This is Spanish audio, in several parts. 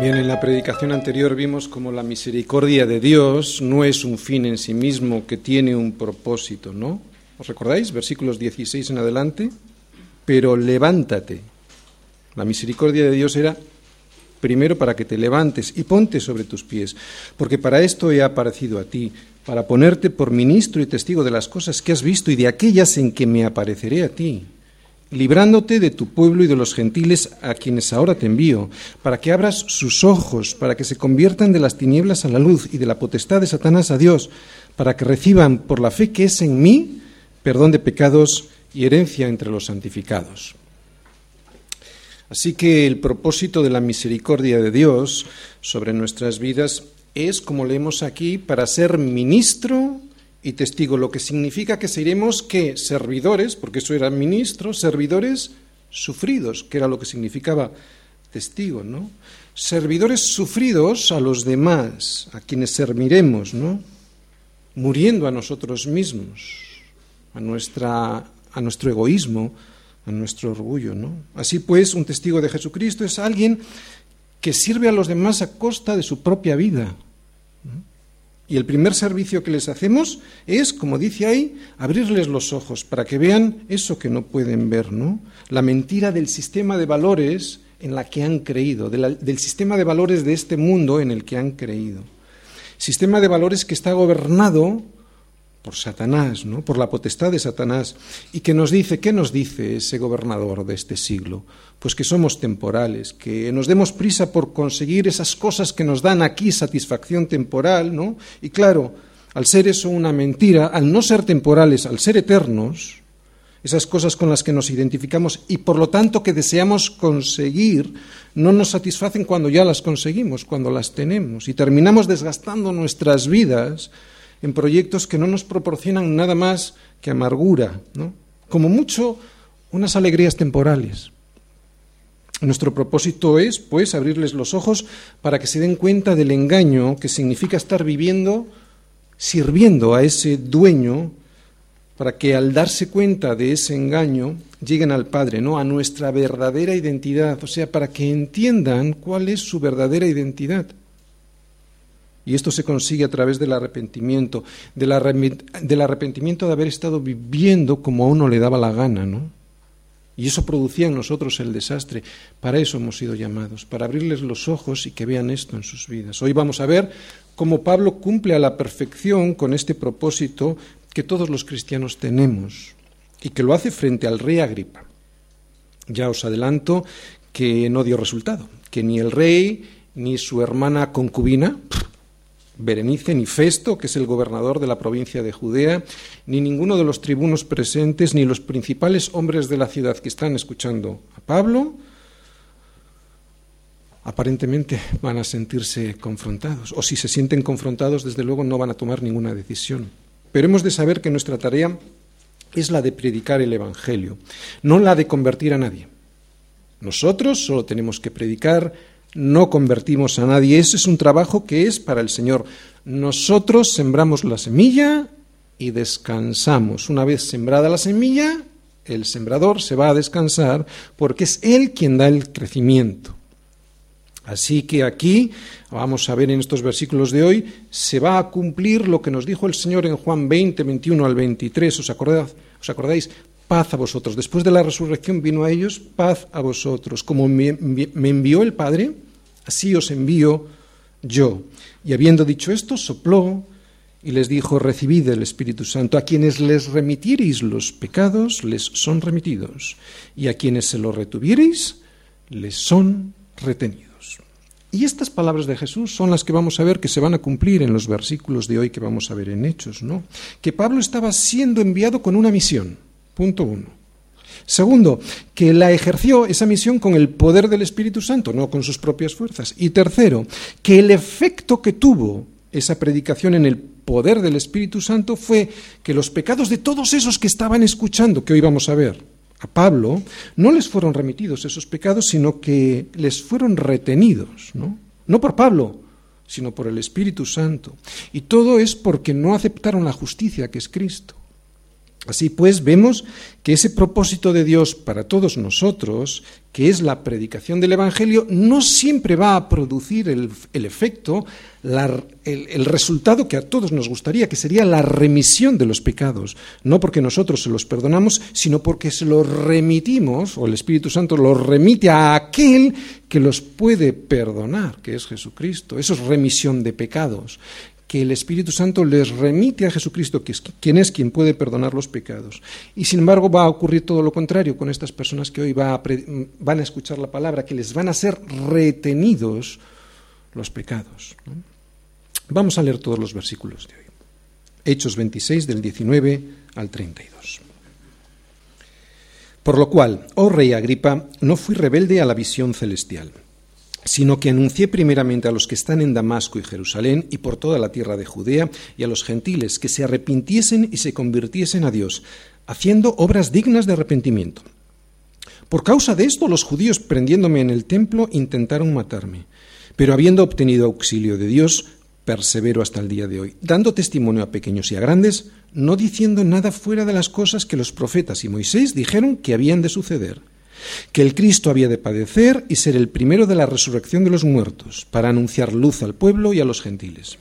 Bien, en la predicación anterior vimos como la misericordia de Dios no es un fin en sí mismo, que tiene un propósito, ¿no? ¿Os recordáis? Versículos 16 en adelante. Pero levántate. La misericordia de Dios era primero para que te levantes y ponte sobre tus pies, porque para esto he aparecido a ti, para ponerte por ministro y testigo de las cosas que has visto y de aquellas en que me apareceré a ti librándote de tu pueblo y de los gentiles a quienes ahora te envío, para que abras sus ojos, para que se conviertan de las tinieblas a la luz y de la potestad de Satanás a Dios, para que reciban por la fe que es en mí perdón de pecados y herencia entre los santificados. Así que el propósito de la misericordia de Dios sobre nuestras vidas es, como leemos aquí, para ser ministro y testigo, lo que significa que seremos que servidores, porque eso eran ministros, servidores sufridos, que era lo que significaba testigo, ¿no? Servidores sufridos a los demás, a quienes serviremos, ¿no? Muriendo a nosotros mismos, a nuestra a nuestro egoísmo, a nuestro orgullo, ¿no? Así pues, un testigo de Jesucristo es alguien que sirve a los demás a costa de su propia vida, y el primer servicio que les hacemos es, como dice ahí, abrirles los ojos para que vean eso que no pueden ver, ¿no? La mentira del sistema de valores en la que han creído, del sistema de valores de este mundo en el que han creído. Sistema de valores que está gobernado por Satanás, ¿no? por la potestad de Satanás, y que nos dice, ¿qué nos dice ese gobernador de este siglo? Pues que somos temporales, que nos demos prisa por conseguir esas cosas que nos dan aquí satisfacción temporal, ¿no? Y claro, al ser eso una mentira, al no ser temporales, al ser eternos, esas cosas con las que nos identificamos y por lo tanto que deseamos conseguir, no nos satisfacen cuando ya las conseguimos, cuando las tenemos, y terminamos desgastando nuestras vidas en proyectos que no nos proporcionan nada más que amargura, ¿no? como mucho unas alegrías temporales. Nuestro propósito es, pues, abrirles los ojos para que se den cuenta del engaño que significa estar viviendo sirviendo a ese dueño, para que al darse cuenta de ese engaño lleguen al Padre, ¿no? A nuestra verdadera identidad, o sea, para que entiendan cuál es su verdadera identidad. Y esto se consigue a través del arrepentimiento, del, arrepentimiento de haber estado viviendo como a uno le daba la gana, ¿no? Y eso producía en nosotros el desastre. Para eso hemos sido llamados, para abrirles los ojos y que vean esto en sus vidas. Hoy vamos a ver cómo Pablo cumple a la perfección con este propósito que todos los cristianos tenemos y que lo hace frente al rey Agripa. Ya os adelanto que no dio resultado, que ni el rey ni su hermana concubina, Berenice, ni Festo, que es el gobernador de la provincia de Judea, ni ninguno de los tribunos presentes, ni los principales hombres de la ciudad que están escuchando a Pablo, aparentemente van a sentirse confrontados. O si se sienten confrontados, desde luego no van a tomar ninguna decisión. Pero hemos de saber que nuestra tarea es la de predicar el Evangelio, no la de convertir a nadie. Nosotros solo tenemos que predicar no convertimos a nadie. Ese es un trabajo que es para el Señor. Nosotros sembramos la semilla y descansamos. Una vez sembrada la semilla, el sembrador se va a descansar porque es Él quien da el crecimiento. Así que aquí, vamos a ver en estos versículos de hoy, se va a cumplir lo que nos dijo el Señor en Juan 20, 21 al 23. ¿Os acordáis? ¿Os acordáis? paz a vosotros. Después de la resurrección vino a ellos paz a vosotros. Como me, envió el Padre, así os envío yo. Y habiendo dicho esto, sopló y les dijo, recibid el Espíritu Santo. A quienes les remitiereis los pecados, les son remitidos. Y a quienes se los retuviereis, les son retenidos. Y estas palabras de Jesús son las que vamos a ver que se van a cumplir en los versículos de hoy que vamos a ver en Hechos, ¿no? Que Pablo estaba siendo enviado con una misión Punto uno. Segundo, que la ejerció esa misión con el poder del Espíritu Santo, no con sus propias fuerzas. Y tercero, que el efecto que tuvo esa predicación en el poder del Espíritu Santo fue que los pecados de todos esos que estaban escuchando, que hoy vamos a ver, a Pablo, no les fueron remitidos esos pecados, sino que les fueron retenidos, ¿no? No por Pablo, sino por el Espíritu Santo. Y todo es porque no aceptaron la justicia que es Cristo. Así pues, vemos que ese propósito de Dios para todos nosotros, que es la predicación del Evangelio, no siempre va a producir el, efecto, el, resultado que a todos nos gustaría, que sería la remisión de los pecados. No porque nosotros se los perdonamos, sino porque se los remitimos, o el Espíritu Santo los remite a aquel que los puede perdonar, que es Jesucristo. Eso es remisión de pecados que el Espíritu Santo les remite a Jesucristo, que es quien es quien puede perdonar los pecados. Y sin embargo va a ocurrir todo lo contrario con estas personas que hoy van a escuchar la palabra, que les van a ser retenidos los pecados. Vamos a leer todos los versículos de hoy. Hechos 26 del 19 al 32. Por lo cual, oh rey Agripa, no fui rebelde a la visión celestial sino que anuncié primeramente a los que están en Damasco y Jerusalén y por toda la tierra de Judea y a los gentiles que se arrepintiesen y se convirtiesen a Dios, haciendo obras dignas de arrepentimiento. Por causa de esto los judíos, prendiéndome en el templo, intentaron matarme, pero habiendo obtenido auxilio de Dios, persevero hasta el día de hoy, dando testimonio a pequeños y a grandes, no diciendo nada fuera de las cosas que los profetas y Moisés dijeron que habían de suceder que el Cristo había de padecer y ser el primero de la resurrección de los muertos, para anunciar luz al pueblo y a los gentiles.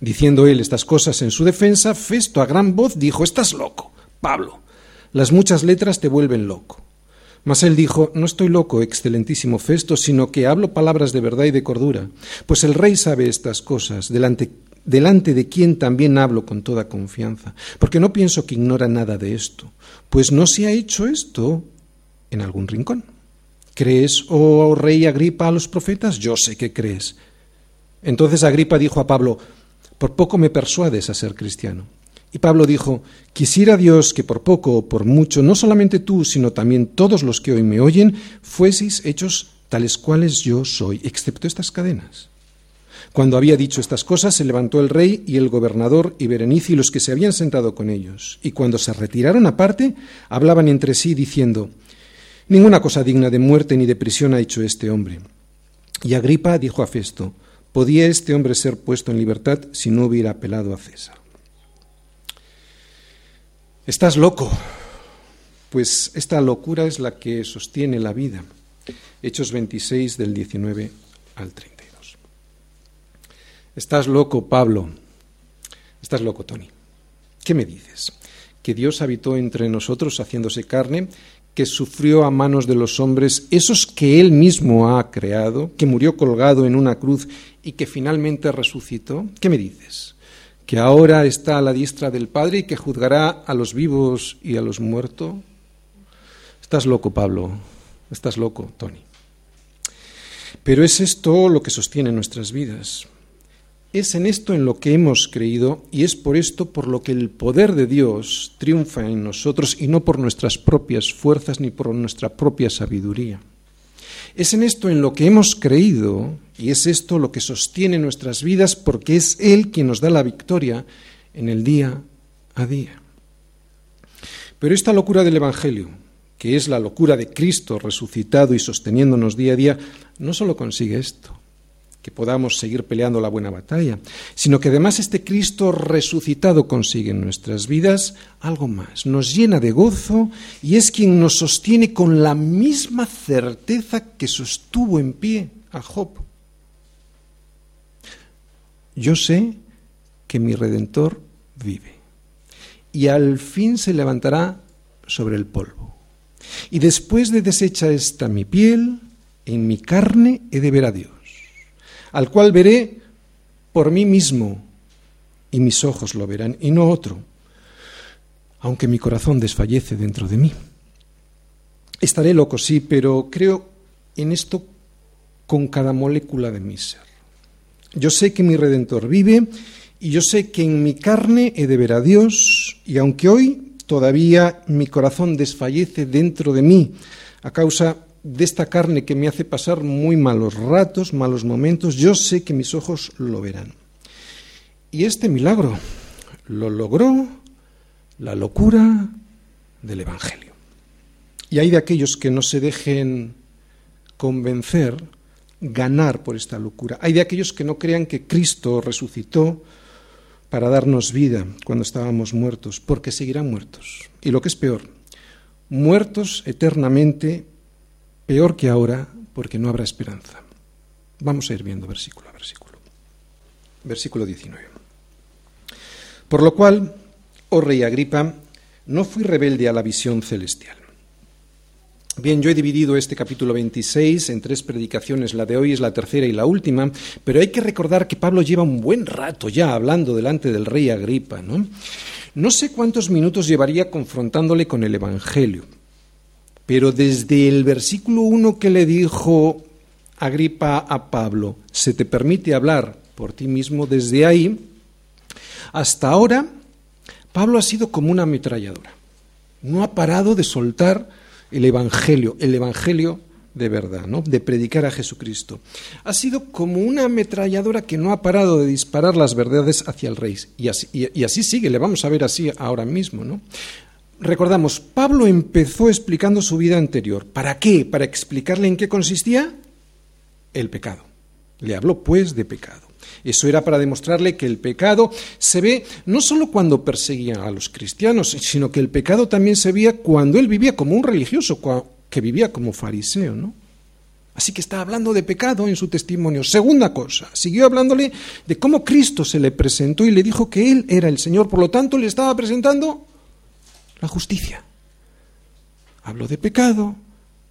Diciendo él estas cosas en su defensa, Festo a gran voz dijo, Estás loco, Pablo, las muchas letras te vuelven loco. Mas él dijo, No estoy loco, excelentísimo Festo, sino que hablo palabras de verdad y de cordura, pues el rey sabe estas cosas, delante, delante de quien también hablo con toda confianza, porque no pienso que ignora nada de esto, pues no se ha hecho esto en algún rincón. ¿Crees, oh rey Agripa, a los profetas? Yo sé que crees. Entonces Agripa dijo a Pablo, por poco me persuades a ser cristiano. Y Pablo dijo, quisiera Dios que por poco o por mucho, no solamente tú, sino también todos los que hoy me oyen, fueseis hechos tales cuales yo soy, excepto estas cadenas. Cuando había dicho estas cosas, se levantó el rey y el gobernador y Berenice y los que se habían sentado con ellos. Y cuando se retiraron aparte, hablaban entre sí diciendo, Ninguna cosa digna de muerte ni de prisión ha hecho este hombre. Y Agripa dijo a Festo, ¿podía este hombre ser puesto en libertad si no hubiera apelado a César? Estás loco, pues esta locura es la que sostiene la vida. Hechos 26 del 19 al 32. Estás loco, Pablo. Estás loco, Tony. ¿Qué me dices? Que Dios habitó entre nosotros haciéndose carne que sufrió a manos de los hombres, esos que él mismo ha creado, que murió colgado en una cruz y que finalmente resucitó? ¿Qué me dices? ¿Que ahora está a la diestra del Padre y que juzgará a los vivos y a los muertos? Estás loco, Pablo. Estás loco, Tony. Pero es esto lo que sostiene nuestras vidas. Es en esto en lo que hemos creído y es por esto por lo que el poder de Dios triunfa en nosotros y no por nuestras propias fuerzas ni por nuestra propia sabiduría. Es en esto en lo que hemos creído y es esto lo que sostiene nuestras vidas porque es Él quien nos da la victoria en el día a día. Pero esta locura del Evangelio, que es la locura de Cristo resucitado y sosteniéndonos día a día, no solo consigue esto, que podamos seguir peleando la buena batalla, sino que además este Cristo resucitado consigue en nuestras vidas algo más, nos llena de gozo y es quien nos sostiene con la misma certeza que sostuvo en pie a Job. Yo sé que mi redentor vive y al fin se levantará sobre el polvo. Y después de deshecha esta mi piel, en mi carne he de ver a Dios al cual veré por mí mismo, y mis ojos lo verán, y no otro, aunque mi corazón desfallece dentro de mí. Estaré loco, sí, pero creo en esto con cada molécula de mi ser. Yo sé que mi Redentor vive y yo sé que en mi carne he de ver a Dios y aunque hoy todavía mi corazón desfallece dentro de mí a causa de esta carne que me hace pasar muy malos ratos, malos momentos, yo sé que mis ojos lo verán. Y este milagro lo logró la locura del Evangelio. Y hay de aquellos que no se dejen convencer, ganar por esta locura. Hay de aquellos que no crean que Cristo resucitó para darnos vida cuando estábamos muertos, porque seguirán muertos. Y lo que es peor, muertos eternamente, peor que ahora, porque no habrá esperanza. Vamos a ir viendo versículo a versículo. Versículo 19. Por lo cual, oh rey Agripa, no fui rebelde a la visión celestial. Bien, yo he dividido este capítulo 26 en tres predicaciones, la de hoy es la tercera y la última, pero hay que recordar que Pablo lleva un buen rato ya hablando delante del rey Agripa, ¿no? No sé cuántos minutos llevaría confrontándole con el Evangelio, pero desde el versículo 1 que le dijo Agripa a Pablo, se te permite hablar por ti mismo, desde ahí hasta ahora, Pablo ha sido como una ametralladora. No ha parado de soltar el Evangelio, el Evangelio de verdad, ¿no? de predicar a Jesucristo. Ha sido como una ametralladora que no ha parado de disparar las verdades hacia el rey. Y así, y así sigue, le vamos a ver así ahora mismo. ¿no? Recordamos, Pablo empezó explicando su vida anterior. ¿Para qué? Para explicarle en qué consistía el pecado. Le habló pues de pecado. Eso era para demostrarle que el pecado se ve no solo cuando perseguía a los cristianos, sino que el pecado también se veía cuando él vivía como un religioso, que vivía como fariseo, ¿no? Así que está hablando de pecado en su testimonio. Segunda cosa, siguió hablándole de cómo Cristo se le presentó y le dijo que Él era el Señor, por lo tanto le estaba presentando la justicia. Habló de pecado,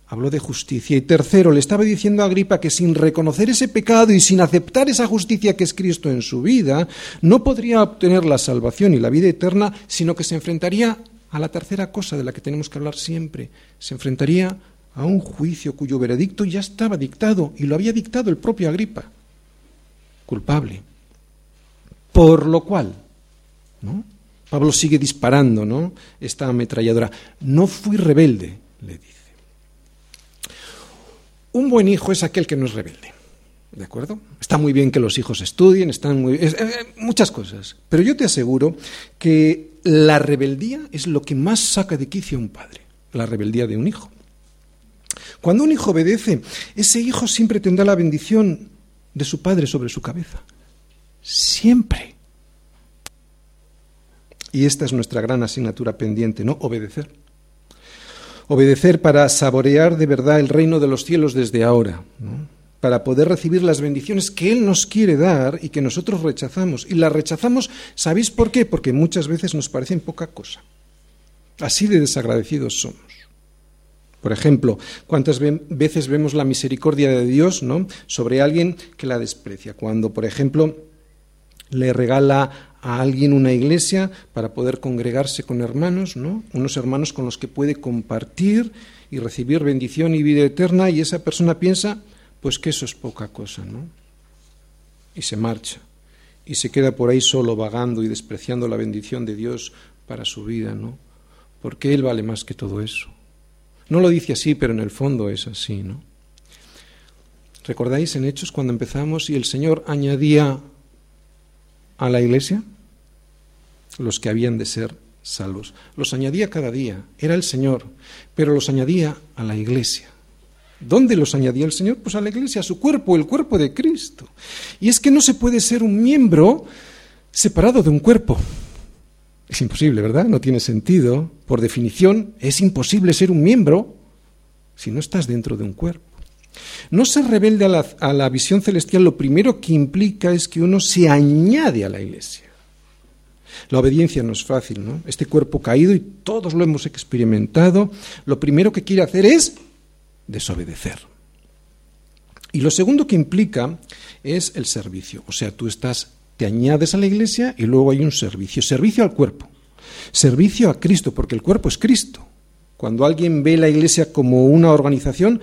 habló de justicia. Y tercero, le estaba diciendo a Agripa que sin reconocer ese pecado y sin aceptar esa justicia que es Cristo en su vida, no podría obtener la salvación y la vida eterna, sino que se enfrentaría a la tercera cosa de la que tenemos que hablar siempre. Se enfrentaría a un juicio cuyo veredicto ya estaba dictado y lo había dictado el propio Agripa. Culpable. Por lo cual, ¿no? Pablo sigue disparando, ¿no? Esta ametralladora. No fui rebelde, le dice. Un buen hijo es aquel que no es rebelde. ¿De acuerdo? Está muy bien que los hijos estudien, están muy eh, eh, muchas cosas, pero yo te aseguro que la rebeldía es lo que más saca de quicio a un padre, la rebeldía de un hijo. Cuando un hijo obedece, ese hijo siempre tendrá la bendición de su padre sobre su cabeza. Siempre. Y esta es nuestra gran asignatura pendiente, ¿no? Obedecer obedecer para saborear de verdad el reino de los cielos desde ahora, para poder recibir las bendiciones que Él nos quiere dar y que nosotros rechazamos. Y las rechazamos, ¿sabéis por qué? Porque muchas veces nos parecen poca cosa. Así de desagradecidos somos. Por ejemplo, ¿cuántas veces vemos la misericordia de Dios ¿no? sobre alguien que la desprecia? Cuando, por ejemplo, le regala a alguien una iglesia para poder congregarse con hermanos, ¿no? Unos hermanos con los que puede compartir y recibir bendición y vida eterna y esa persona piensa, pues que eso es poca cosa, ¿no? Y se marcha y se queda por ahí solo vagando y despreciando la bendición de Dios para su vida, ¿no? Porque él vale más que todo eso. No lo dice así, pero en el fondo es así, ¿no? ¿Recordáis en Hechos cuando empezamos y el Señor añadía a la iglesia los que habían de ser salvos. Los añadía cada día, era el Señor, pero los añadía a la iglesia. ¿Dónde los añadía el Señor? Pues a la iglesia, a su cuerpo, el cuerpo de Cristo. Y es que no se puede ser un miembro separado de un cuerpo. Es imposible, ¿verdad? No tiene sentido. Por definición, es imposible ser un miembro si no estás dentro de un cuerpo. No ser rebelde a la, a la visión celestial lo primero que implica es que uno se añade a la iglesia. La obediencia no es fácil, ¿no? Este cuerpo caído, y todos lo hemos experimentado, lo primero que quiere hacer es desobedecer. Y lo segundo que implica es el servicio. O sea, tú estás, te añades a la iglesia y luego hay un servicio. Servicio al cuerpo. Servicio a Cristo, porque el cuerpo es Cristo. Cuando alguien ve la iglesia como una organización,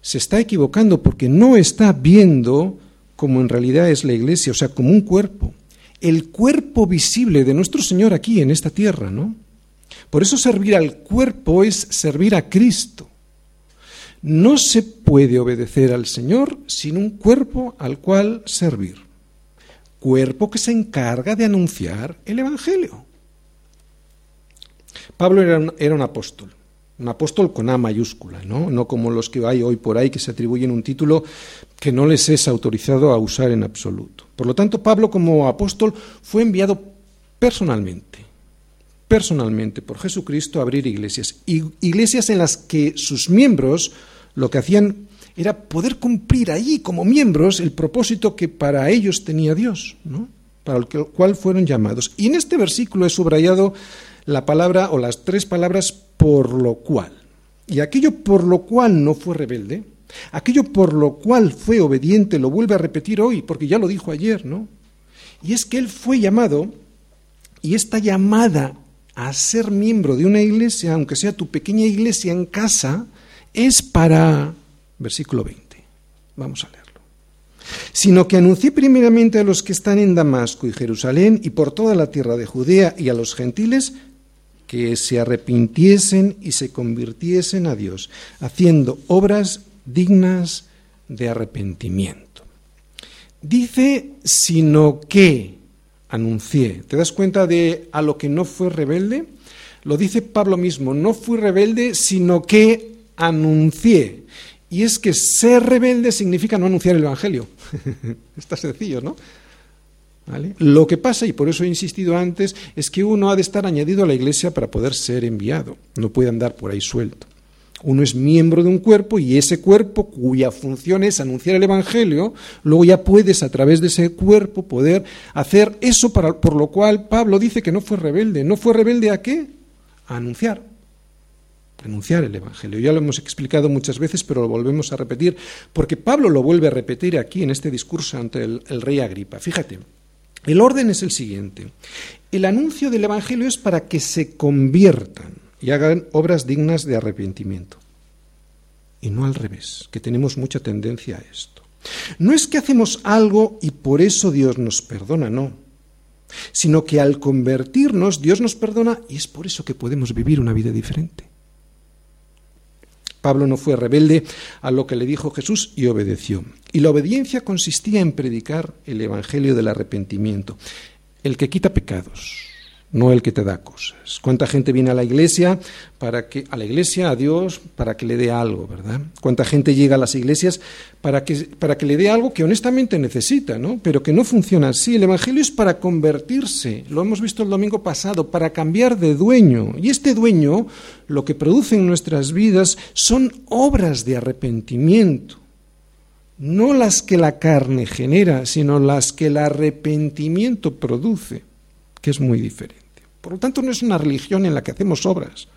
se está equivocando porque no está viendo como en realidad es la iglesia, o sea, como un cuerpo el cuerpo visible de nuestro Señor aquí en esta tierra, ¿no? Por eso servir al cuerpo es servir a Cristo. No se puede obedecer al Señor sin un cuerpo al cual servir. cuerpo que se encarga de anunciar el Evangelio. Pablo era un, era un apóstol, un apóstol con A mayúscula, ¿no? no como los que hay hoy por ahí que se atribuyen un título que no les es autorizado a usar en absoluto. Por lo tanto, Pablo como apóstol fue enviado personalmente, personalmente por Jesucristo a abrir iglesias, iglesias en las que sus miembros lo que hacían era poder cumplir ahí como miembros el propósito que para ellos tenía Dios, ¿no? para el cual fueron llamados. Y en este versículo he subrayado la palabra o las tres palabras por lo cual. Y aquello por lo cual no fue rebelde, aquello por lo cual fue obediente, lo vuelve a repetir hoy, porque ya lo dijo ayer, ¿no? Y es que él fue llamado, y esta llamada a ser miembro de una iglesia, aunque sea tu pequeña iglesia en casa, es para, versículo 20, vamos a leerlo, sino que anuncié primeramente a los que están en Damasco y Jerusalén y por toda la tierra de Judea y a los gentiles que se arrepintiesen y se convirtiesen a Dios, haciendo obras dignas de arrepentimiento. Dice, sino que anuncié. ¿Te das cuenta de a lo que no fue rebelde? Lo dice Pablo mismo, no fui rebelde, sino que anuncié. Y es que ser rebelde significa no anunciar el Evangelio. Está sencillo, ¿no? Lo que pasa, y por eso he insistido antes, es que uno ha de estar añadido a la iglesia para poder ser enviado. No puede andar por ahí suelto. Uno es miembro de un cuerpo y ese cuerpo cuya función es anunciar el Evangelio, luego ya puedes a través de ese cuerpo poder hacer eso para, por lo cual Pablo dice que no fue rebelde. ¿No fue rebelde a qué? A anunciar. Anunciar el Evangelio. Ya lo hemos explicado muchas veces, pero lo volvemos a repetir, porque Pablo lo vuelve a repetir aquí en este discurso ante el, el rey Agripa. Fíjate, el orden es el siguiente. El anuncio del Evangelio es para que se conviertan y hagan obras dignas de arrepentimiento. Y no al revés, que tenemos mucha tendencia a esto. No es que hacemos algo y por eso Dios nos perdona, no. Sino que al convertirnos Dios nos perdona y es por eso que podemos vivir una vida diferente. Pablo no fue rebelde a lo que le dijo Jesús y obedeció. Y la obediencia consistía en predicar el Evangelio del arrepentimiento, el que quita pecados, no el que te da cosas. ¿Cuánta gente viene a la iglesia para que a la iglesia a Dios para que le dé algo, verdad? ¿Cuánta gente llega a las iglesias para que para que le dé algo que honestamente necesita, ¿no? Pero que no funciona así. El evangelio es para convertirse, lo hemos visto el domingo pasado, para cambiar de dueño. Y este dueño lo que produce en nuestras vidas son obras de arrepentimiento. No las que la carne genera, sino las que el arrepentimiento produce es muy diferente. Por lo tanto, no es una religión en la que hacemos obras.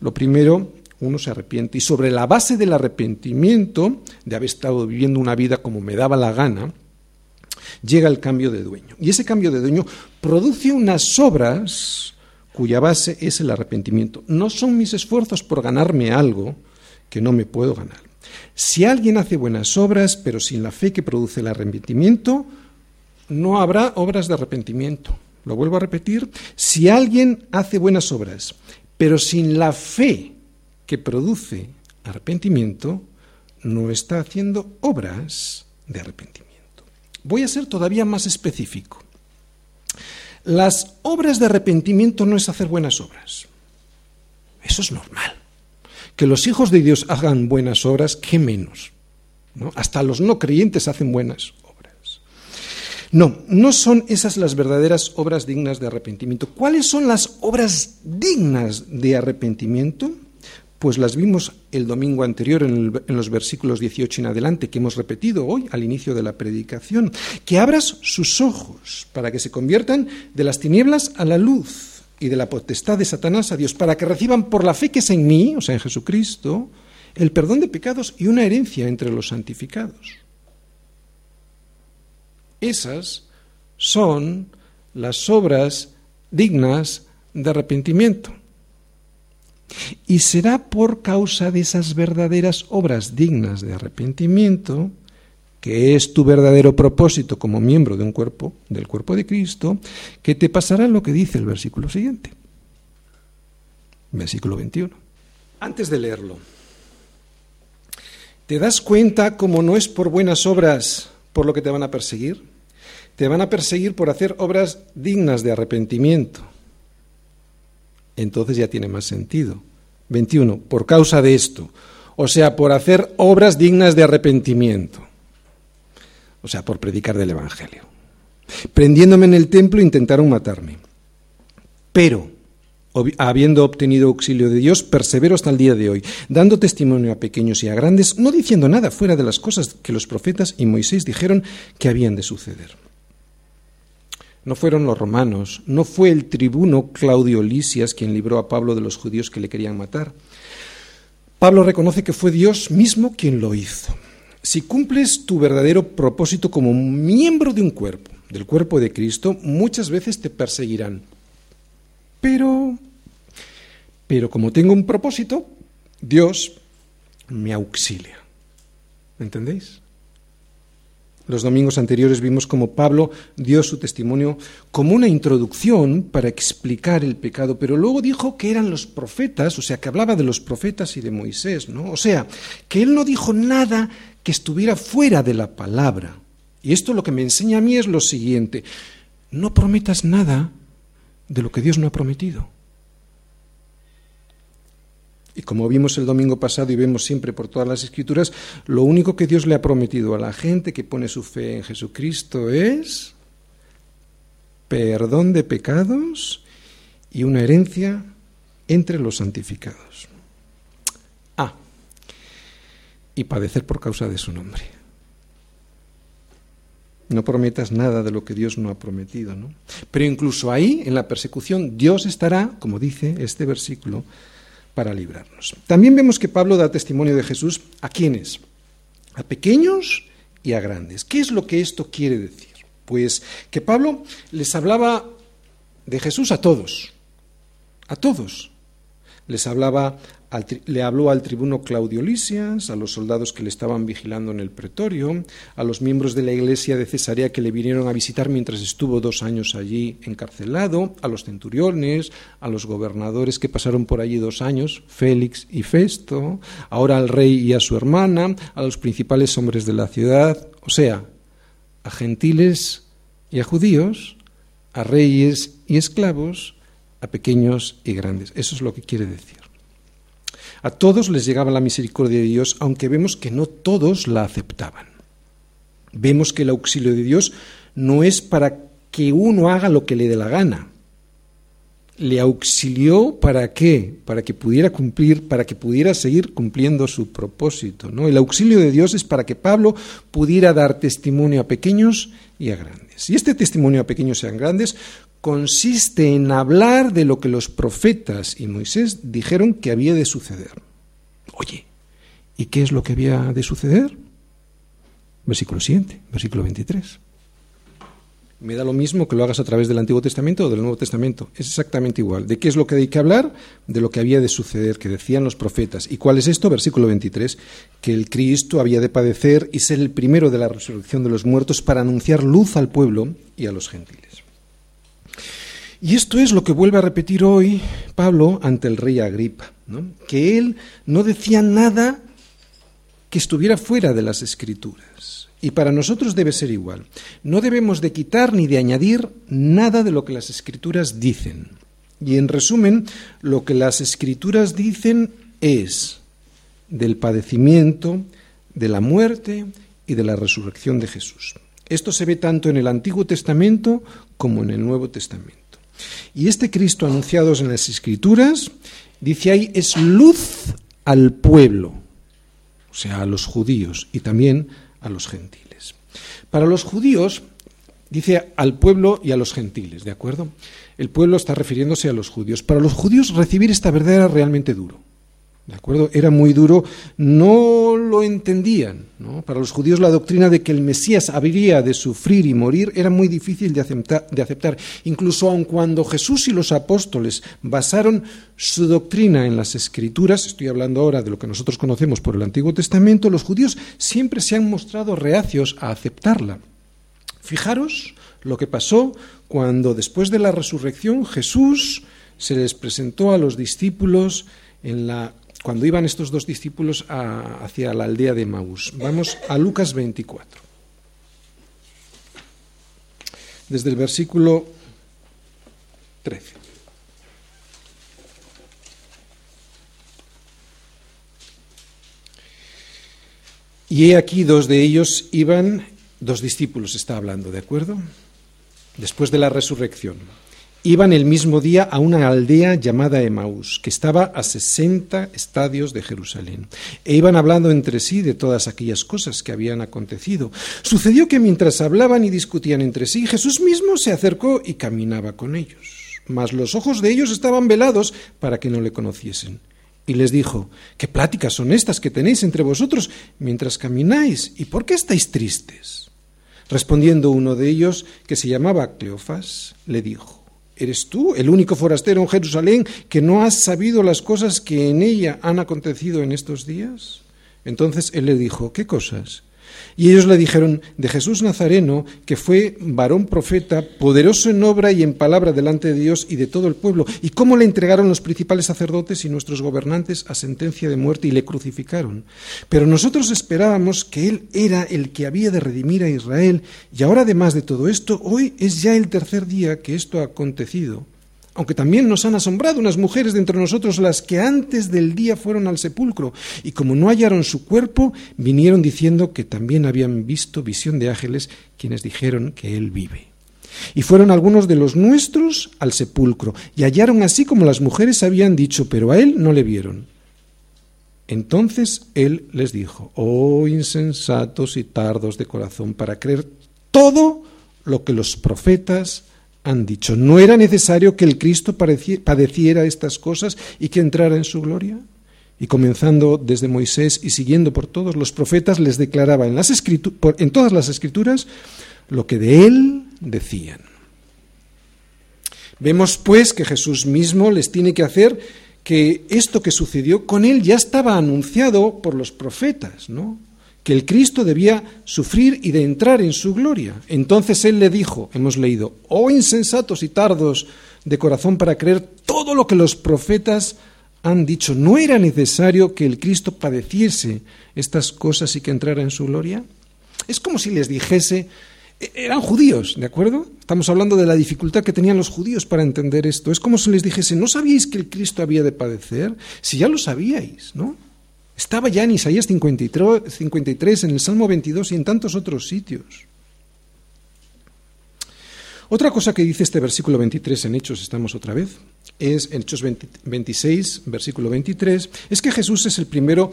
Lo primero, uno se arrepiente y sobre la base del arrepentimiento, de haber estado viviendo una vida como me daba la gana, llega el cambio de dueño. Y ese cambio de dueño produce unas obras cuya base es el arrepentimiento. No son mis esfuerzos por ganarme algo que no me puedo ganar. Si alguien hace buenas obras, pero sin la fe que produce el arrepentimiento, no habrá obras de arrepentimiento. Lo vuelvo a repetir, si alguien hace buenas obras, pero sin la fe que produce arrepentimiento, no está haciendo obras de arrepentimiento. Voy a ser todavía más específico. Las obras de arrepentimiento no es hacer buenas obras. Eso es normal. Que los hijos de Dios hagan buenas obras, ¿qué menos? ¿No? Hasta los no creyentes hacen buenas no, no son esas las verdaderas obras dignas de arrepentimiento. ¿Cuáles son las obras dignas de arrepentimiento? Pues las vimos el domingo anterior en, los versículos 18 en adelante, que hemos repetido hoy al inicio de la predicación. Que abras sus ojos para que se conviertan de las tinieblas a la luz y de la potestad de Satanás a Dios, para que reciban por la fe que es en mí, o sea, en Jesucristo, el perdón de pecados y una herencia entre los santificados. Esas son las obras dignas de arrepentimiento. Y será por causa de esas verdaderas obras dignas de arrepentimiento, que es tu verdadero propósito como miembro de un cuerpo, del cuerpo de Cristo, que te pasará lo que dice el versículo siguiente. Versículo 21. Antes de leerlo, ¿te das cuenta cómo no es por buenas obras por lo que te van a perseguir? te van a perseguir por hacer obras dignas de arrepentimiento. Entonces ya tiene más sentido. 21. Por causa de esto. O sea, por hacer obras dignas de arrepentimiento. O sea, por predicar del Evangelio. Prendiéndome en el templo intentaron matarme. Pero, habiendo obtenido auxilio de Dios, persevero hasta el día de hoy, dando testimonio a pequeños y a grandes, no diciendo nada fuera de las cosas que los profetas y Moisés dijeron que habían de suceder. No fueron los romanos, no fue el tribuno Claudio Lisias quien libró a Pablo de los judíos que le querían matar. Pablo reconoce que fue Dios mismo quien lo hizo. Si cumples tu verdadero propósito como miembro de un cuerpo, del cuerpo de Cristo, muchas veces te perseguirán. Pero, pero como tengo un propósito, Dios me auxilia. ¿Entendéis? Los domingos anteriores vimos cómo Pablo dio su testimonio como una introducción para explicar el pecado, pero luego dijo que eran los profetas, o sea, que hablaba de los profetas y de Moisés, ¿no? O sea, que él no dijo nada que estuviera fuera de la palabra. Y esto lo que me enseña a mí es lo siguiente, no prometas nada de lo que Dios no ha prometido. Y como vimos el domingo pasado y vemos siempre por todas las escrituras, lo único que Dios le ha prometido a la gente que pone su fe en Jesucristo es perdón de pecados y una herencia entre los santificados. Ah, y padecer por causa de su nombre. No prometas nada de lo que Dios no ha prometido, ¿no? Pero incluso ahí, en la persecución, Dios estará, como dice este versículo, para librarnos. También vemos que Pablo da testimonio de Jesús a quienes, a pequeños y a grandes. ¿Qué es lo que esto quiere decir? Pues que Pablo les hablaba de Jesús a todos, a todos. Les hablaba le habló al tribuno Claudio Lisias, a los soldados que le estaban vigilando en el pretorio, a los miembros de la iglesia de Cesarea que le vinieron a visitar mientras estuvo dos años allí encarcelado, a los centuriones, a los gobernadores que pasaron por allí dos años, Félix y Festo, ahora al rey y a su hermana, a los principales hombres de la ciudad, o sea, a gentiles y a judíos, a reyes y esclavos, a pequeños y grandes. Eso es lo que quiere decir. A todos les llegaba la misericordia de Dios, aunque vemos que no todos la aceptaban. Vemos que el auxilio de Dios no es para que uno haga lo que le dé la gana. Le auxilió para qué? Para que pudiera cumplir, para que pudiera seguir cumpliendo su propósito. ¿no? El auxilio de Dios es para que Pablo pudiera dar testimonio a pequeños y a grandes. Y este testimonio a pequeños y a grandes consiste en hablar de lo que los profetas y Moisés dijeron que había de suceder. Oye, ¿y qué es lo que había de suceder? Versículo siguiente, versículo 23. Me da lo mismo que lo hagas a través del Antiguo Testamento o del Nuevo Testamento. Es exactamente igual. ¿De qué es lo que hay que hablar? De lo que había de suceder, que decían los profetas. ¿Y cuál es esto? Versículo 23. Que el Cristo había de padecer y ser el primero de la resurrección de los muertos para anunciar luz al pueblo y a los gentiles. Y esto es lo que vuelve a repetir hoy Pablo ante el rey Agripa, que él no decía nada que estuviera fuera de las escrituras. Y para nosotros debe ser igual. No debemos de quitar ni de añadir nada de lo que las escrituras dicen. Y en resumen, lo que las escrituras dicen es del padecimiento, de la muerte y de la resurrección de Jesús. Esto se ve tanto en el Antiguo Testamento como en el Nuevo Testamento. Y este Cristo anunciado en las Escrituras, dice ahí, es luz al pueblo, o sea, a los judíos y también a los gentiles. Para los judíos, dice al pueblo y a los gentiles, ¿de acuerdo? El pueblo está refiriéndose a los judíos. Para los judíos recibir esta verdad era realmente duro. ¿De acuerdo? Era muy duro, no lo entendían. Para los judíos la doctrina de que el Mesías habría de sufrir y morir era muy difícil de aceptar, de aceptar. Incluso aun cuando Jesús y los apóstoles basaron su doctrina en las Escrituras, estoy hablando ahora de lo que nosotros conocemos por el Antiguo Testamento, los judíos siempre se han mostrado reacios a aceptarla. Fijaros lo que pasó cuando después de la resurrección Jesús se les presentó a los discípulos en la cuando iban estos dos discípulos hacia la aldea de Maús. Vamos a Lucas 24. desde el versículo 13. Y he aquí dos de ellos iban, dos discípulos está hablando, ¿de acuerdo? Después de la resurrección. Iban el mismo día a una aldea llamada Emaús, que estaba a sesenta estadios de Jerusalén, e iban hablando entre sí de todas aquellas cosas que habían acontecido. Sucedió que mientras hablaban y discutían entre sí, Jesús mismo se acercó y caminaba con ellos. Mas los ojos de ellos estaban velados para que no le conociesen y les dijo, ¿qué pláticas son estas que tenéis entre vosotros mientras camináis? ¿Y por qué estáis tristes? Respondiendo uno de ellos, que se llamaba Cleofás, le dijo, ¿eres tú el único forastero en Jerusalén que no has sabido las cosas que en ella han acontecido en estos días? Entonces él le dijo, ¿qué cosas? Y ellos le dijeron de Jesús Nazareno, que fue varón profeta, poderoso en obra y en palabra delante de Dios y de todo el pueblo, y cómo le entregaron los principales sacerdotes y nuestros gobernantes a sentencia de muerte y le crucificaron. Pero nosotros esperábamos que Él era el que había de redimir a Israel, y ahora además de todo esto, hoy es ya el tercer día que esto ha acontecido aunque también nos han asombrado unas mujeres de entre nosotros las que antes del día fueron al sepulcro, y como no hallaron su cuerpo, vinieron diciendo que también habían visto visión de ángeles, quienes dijeron que él vive. Y fueron algunos de los nuestros al sepulcro, y hallaron así como las mujeres habían dicho, pero a él no le vieron. Entonces él les dijo, oh insensatos y tardos de corazón, para creer todo lo que los profetas han dicho, ¿no era necesario que el Cristo padeciera estas cosas y que entrara en su gloria? Y comenzando desde Moisés y siguiendo por todos los profetas, les declaraba en, las en todas las escrituras lo que de él decían. Vemos pues que Jesús mismo les tiene que hacer que esto que sucedió con él ya estaba anunciado por los profetas, ¿no? Que el Cristo debía sufrir y de entrar en su gloria. Entonces él le dijo, hemos leído, oh insensatos y tardos de corazón para creer todo lo que los profetas han dicho, ¿no era necesario que el Cristo padeciese estas cosas y que entrara en su gloria? Es como si les dijese, e-, eran judíos, ¿de acuerdo? Estamos hablando de la dificultad que tenían los judíos para entender esto. Es como si les dijese, ¿no sabíais que el Cristo había de padecer? Si ya lo sabíais, ¿no? Estaba ya en Isaías 53, en el Salmo 22 y en tantos otros sitios. Otra cosa que dice este versículo 23 en Hechos, estamos otra vez, es en Hechos 26, versículo 23, es que Jesús es el primero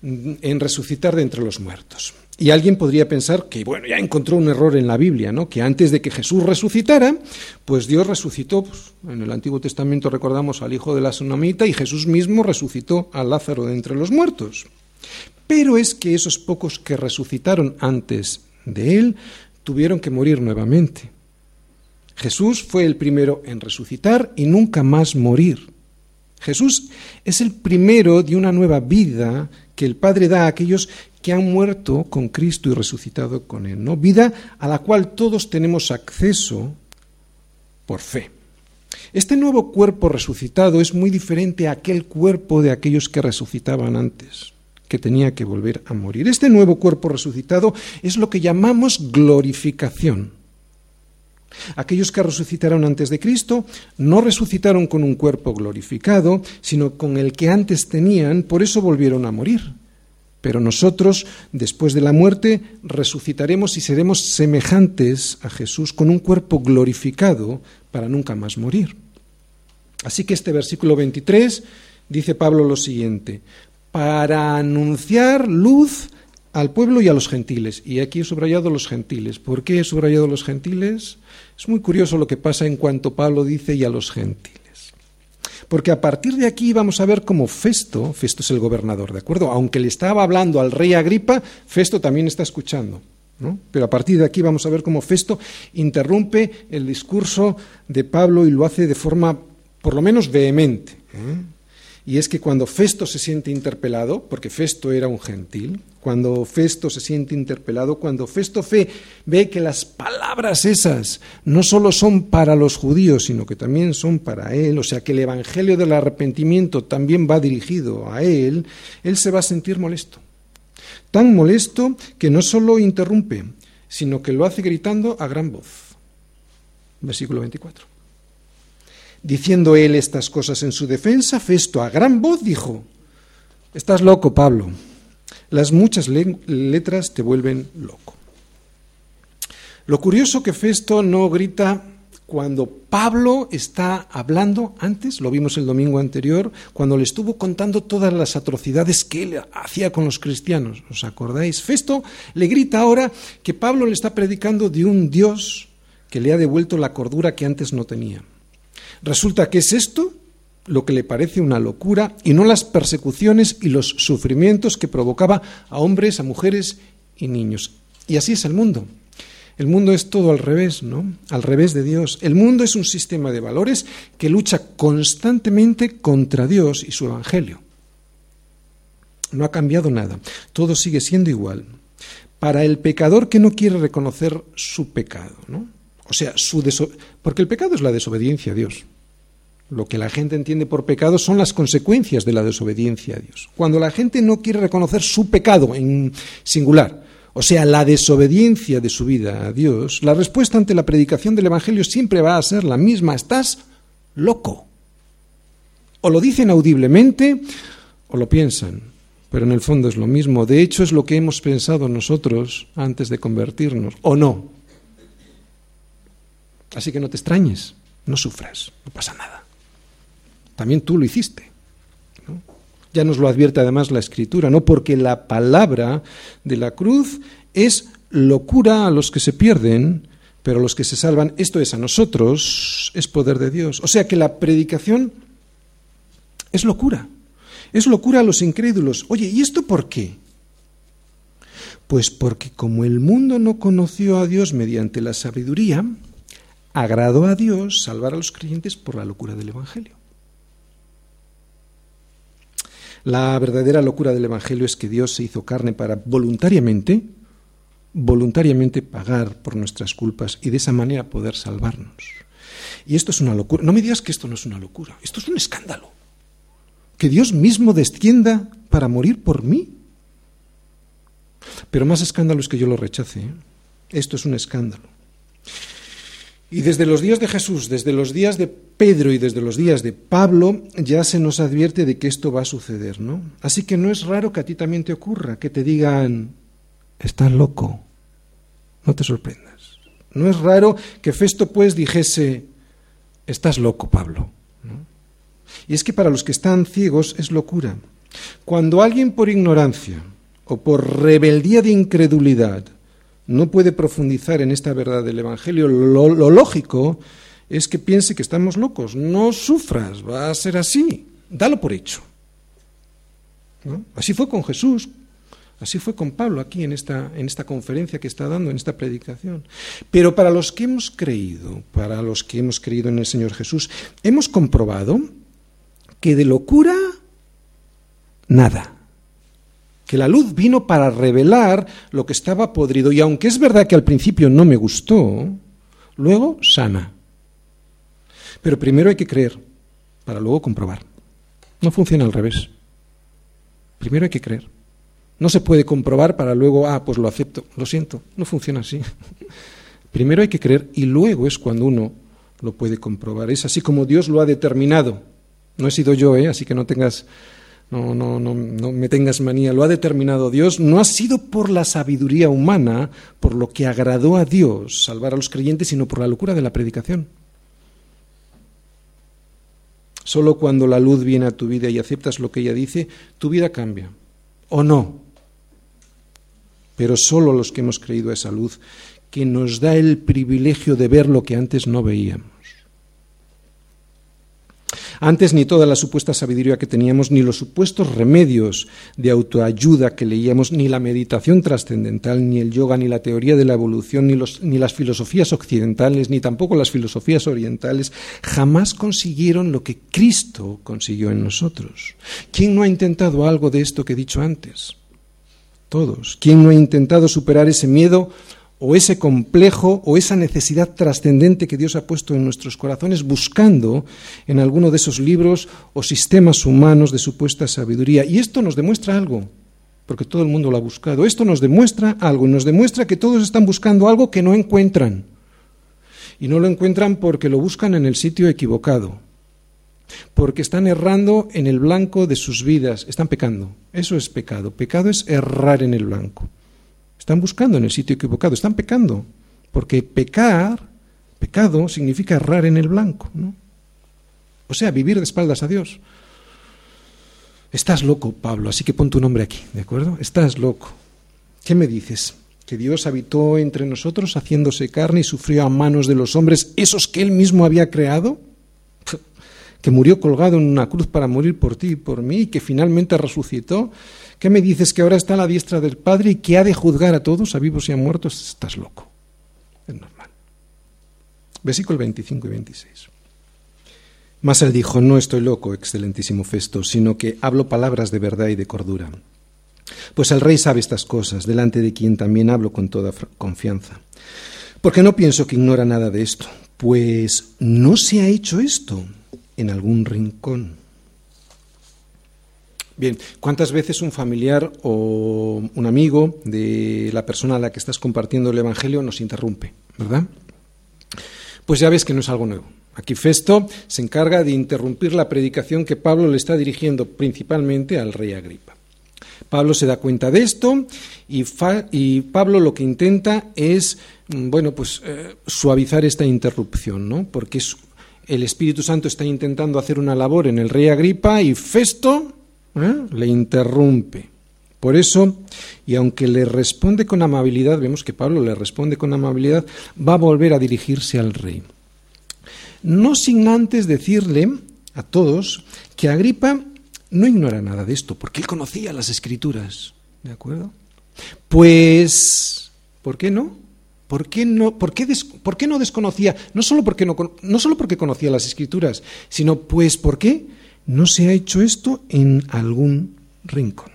en resucitar de entre los muertos. Y alguien podría pensar que, bueno, ya encontró un error en la Biblia, ¿no? Que antes de que Jesús resucitara, pues Dios resucitó, pues, en el Antiguo Testamento recordamos al hijo de la tsunamita y Jesús mismo resucitó a Lázaro de entre los muertos. Pero es que esos pocos que resucitaron antes de él tuvieron que morir nuevamente. Jesús fue el primero en resucitar y nunca más morir. Jesús es el primero de una nueva vida que el Padre da a aquellos que han muerto con Cristo y resucitado con Él, ¿no? Vida a la cual todos tenemos acceso por fe. Este nuevo cuerpo resucitado es muy diferente a aquel cuerpo de aquellos que resucitaban antes, que tenía que volver a morir. Este nuevo cuerpo resucitado es lo que llamamos glorificación. Aquellos que resucitaron antes de Cristo no resucitaron con un cuerpo glorificado, sino con el que antes tenían, por eso volvieron a morir. Pero nosotros, después de la muerte, resucitaremos y seremos semejantes a Jesús con un cuerpo glorificado para nunca más morir. Así que este versículo 23 dice Pablo lo siguiente, para anunciar luz al pueblo y a los gentiles. Y aquí he subrayado los gentiles. ¿Por qué he subrayado los gentiles? Es muy curioso lo que pasa en cuanto Pablo dice y a los gentiles. Porque a partir de aquí vamos a ver cómo Festo, Festo es el gobernador, ¿de acuerdo? Aunque le estaba hablando al rey Agripa, Festo también está escuchando. ¿no? Pero a partir de aquí vamos a ver cómo Festo interrumpe el discurso de Pablo y lo hace de forma por lo menos vehemente. ¿eh? Y es que cuando Festo se siente interpelado, porque Festo era un gentil, cuando Festo se siente interpelado, cuando Festo fe, ve que las palabras esas no solo son para los judíos, sino que también son para él, o sea que el Evangelio del arrepentimiento también va dirigido a él, él se va a sentir molesto. Tan molesto que no solo interrumpe, sino que lo hace gritando a gran voz. Versículo 24. Diciendo él estas cosas en su defensa, Festo a gran voz dijo, Estás loco, Pablo. Las muchas letras te vuelven loco. Lo curioso que Festo no grita cuando Pablo está hablando, antes, lo vimos el domingo anterior, cuando le estuvo contando todas las atrocidades que él hacía con los cristianos, ¿os acordáis? Festo le grita ahora que Pablo le está predicando de un Dios que le ha devuelto la cordura que antes no tenía. Resulta que es esto lo que le parece una locura y no las persecuciones y los sufrimientos que provocaba a hombres, a mujeres y niños. Y así es el mundo. El mundo es todo al revés, ¿no? Al revés de Dios. El mundo es un sistema de valores que lucha constantemente contra Dios y su Evangelio. No ha cambiado nada. Todo sigue siendo igual. Para el pecador que no quiere reconocer su pecado, ¿no? O sea, su porque el pecado es la desobediencia a Dios. Lo que la gente entiende por pecado son las consecuencias de la desobediencia a Dios. Cuando la gente no quiere reconocer su pecado en singular, o sea, la desobediencia de su vida a Dios, la respuesta ante la predicación del Evangelio siempre va a ser la misma, estás loco. O lo dicen audiblemente o lo piensan, pero en el fondo es lo mismo. De hecho, es lo que hemos pensado nosotros antes de convertirnos, o no. Así que no te extrañes, no sufras, no pasa nada. También tú lo hiciste. Ya nos lo advierte además la Escritura, ¿no? Porque la palabra de la cruz es locura a los que se pierden, pero a los que se salvan, esto es a nosotros, es poder de Dios. O sea que la predicación es locura. Es locura a los incrédulos. Oye, ¿y esto por qué? Pues porque como el mundo no conoció a Dios mediante la sabiduría, agradó a Dios salvar a los creyentes por la locura del Evangelio. La verdadera locura del Evangelio es que Dios se hizo carne para voluntariamente, voluntariamente pagar por nuestras culpas y de esa manera poder salvarnos. Y esto es una locura. No me digas que esto no es una locura, esto es un escándalo. Que Dios mismo descienda para morir por mí. Pero más escándalo es que yo lo rechace. ¿eh? Esto es un escándalo. Y desde los días de Jesús, desde los días de Pedro y desde los días de Pablo, ya se nos advierte de que esto va a suceder, ¿no? Así que no es raro que a ti también te ocurra, que te digan, estás loco, no te sorprendas. No es raro que Festo pues dijese, estás loco, Pablo. Y es que para los que están ciegos es locura. Cuando alguien por ignorancia o por rebeldía de incredulidad no puede profundizar en esta verdad del Evangelio, lo, lógico es que piense que estamos locos. No sufras, va a ser así. Dalo por hecho. Así fue con Jesús, así fue con Pablo aquí en esta, en esta conferencia que está dando, en esta predicación. Pero para los que hemos creído, para los que hemos creído en el Señor Jesús, hemos comprobado que de locura nada que la luz vino para revelar lo que estaba podrido y aunque es verdad que al principio no me gustó, luego sana. Pero primero hay que creer para luego comprobar. No funciona al revés. Primero hay que creer. No se puede comprobar para luego, ah, pues lo acepto. Lo siento, no funciona así. Primero hay que creer y luego es cuando uno lo puede comprobar. Es así como Dios lo ha determinado. No he sido yo, ¿eh? así que no tengas no, no, no, no me tengas manía, lo ha determinado Dios, no ha sido por la sabiduría humana, por lo que agradó a Dios salvar a los creyentes, sino por la locura de la predicación. Solo cuando la luz viene a tu vida y aceptas lo que ella dice, tu vida cambia. ¿O no? Pero solo los que hemos creído a esa luz, que nos da el privilegio de ver lo que antes no veíamos. Antes ni toda la supuesta sabiduría que teníamos, ni los supuestos remedios de autoayuda que leíamos, ni la meditación trascendental, ni el yoga, ni la teoría de la evolución, ni, ni las filosofías occidentales, ni tampoco las filosofías orientales, jamás consiguieron lo que Cristo consiguió en nosotros. ¿Quién no ha intentado algo de esto que he dicho antes? Todos. ¿Quién no ha intentado superar ese miedo o ese complejo o esa necesidad trascendente que Dios ha puesto en nuestros corazones buscando en alguno de esos libros o sistemas humanos de supuesta sabiduría. Y esto nos demuestra algo, porque todo el mundo lo ha buscado. Esto nos demuestra algo nos demuestra que todos están buscando algo que no encuentran. Y no lo encuentran porque lo buscan en el sitio equivocado, porque están errando en el blanco de sus vidas, están pecando. Eso es pecado. Pecado es errar en el blanco. Están buscando en el sitio equivocado, están pecando, porque pecar, pecado, significa errar en el blanco, ¿no? O sea, vivir de espaldas a Dios. Estás loco, Pablo, así que pon tu nombre aquí, ¿de acuerdo? Estás loco. ¿Qué me dices? ¿Que Dios habitó entre nosotros haciéndose carne y sufrió a manos de los hombres, esos que él mismo había creado? ¿Que murió colgado en una cruz para morir por ti y por mí y que finalmente resucitó? ¿Qué me dices que ahora está a la diestra del Padre y que ha de juzgar a todos, a vivos y a muertos? Estás loco. Es normal. Versículo 25 y 26. Mas él dijo, no estoy loco, excelentísimo Festo, sino que hablo palabras de verdad y de cordura. Pues el rey sabe estas cosas, delante de quien también hablo con toda confianza. Porque no pienso que ignora nada de esto, pues no se ha hecho esto en algún rincón. Bien, ¿cuántas veces un familiar o un amigo de la persona a la que estás compartiendo el Evangelio nos interrumpe, verdad? Pues ya ves que no es algo nuevo. Aquí Festo se encarga de interrumpir la predicación que Pablo le está dirigiendo principalmente al rey Agripa. Pablo se da cuenta de esto y, Pablo lo que intenta es, mm, bueno, pues eh, suavizar esta interrupción, ¿no? Porque el Espíritu Santo está intentando hacer una labor en el rey Agripa y Festo ¿eh? le interrumpe. Por eso, y aunque le responde con amabilidad, vemos que Pablo le responde con amabilidad, va a volver a dirigirse al rey no sin antes decirle a todos que Agripa no ignora nada de esto, porque él conocía las escrituras, ¿de acuerdo? Pues, ¿por qué no? ¿Por qué no, por qué no desconocía? No solo, porque no, no solo porque conocía las escrituras, sino pues ¿por qué no se ha hecho esto en algún rincón?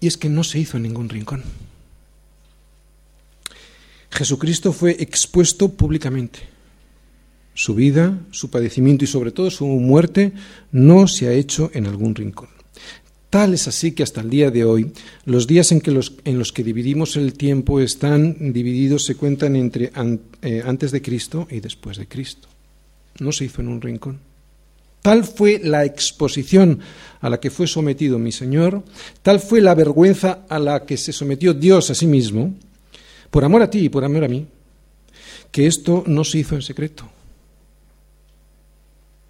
Y es que no se hizo en ningún rincón. Jesucristo fue expuesto públicamente. Su vida, su padecimiento y sobre todo su muerte no se ha hecho en algún rincón. Tal es así que hasta el día de hoy los días en, que los, en los que dividimos el tiempo están divididos, se cuentan entre eh, antes de Cristo y después de Cristo. No se hizo en un rincón. Tal fue la exposición a la que fue sometido mi Señor, tal fue la vergüenza a la que se sometió Dios a sí mismo, por amor a ti y por amor a mí, que esto no se hizo en secreto.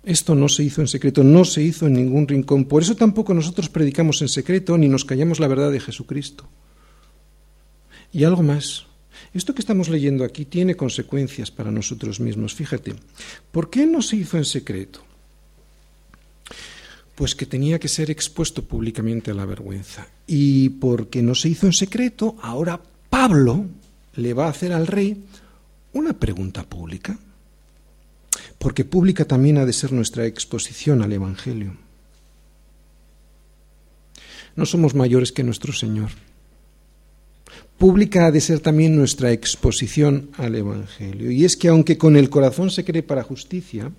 Esto no se hizo en secreto, no se hizo en ningún rincón. Por eso tampoco nosotros predicamos en secreto ni nos callamos la verdad de Jesucristo. Y algo más. Esto que estamos leyendo aquí tiene consecuencias para nosotros mismos. Fíjate, ¿por qué no se hizo en secreto? Pues que tenía que ser expuesto públicamente a la vergüenza. Y porque no se hizo en secreto, ahora Pablo, le va a hacer al rey una pregunta pública, porque pública también ha de ser nuestra exposición al Evangelio. No somos mayores que nuestro Señor. Pública ha de ser también nuestra exposición al Evangelio. Y es que aunque con el corazón se cree para justicia,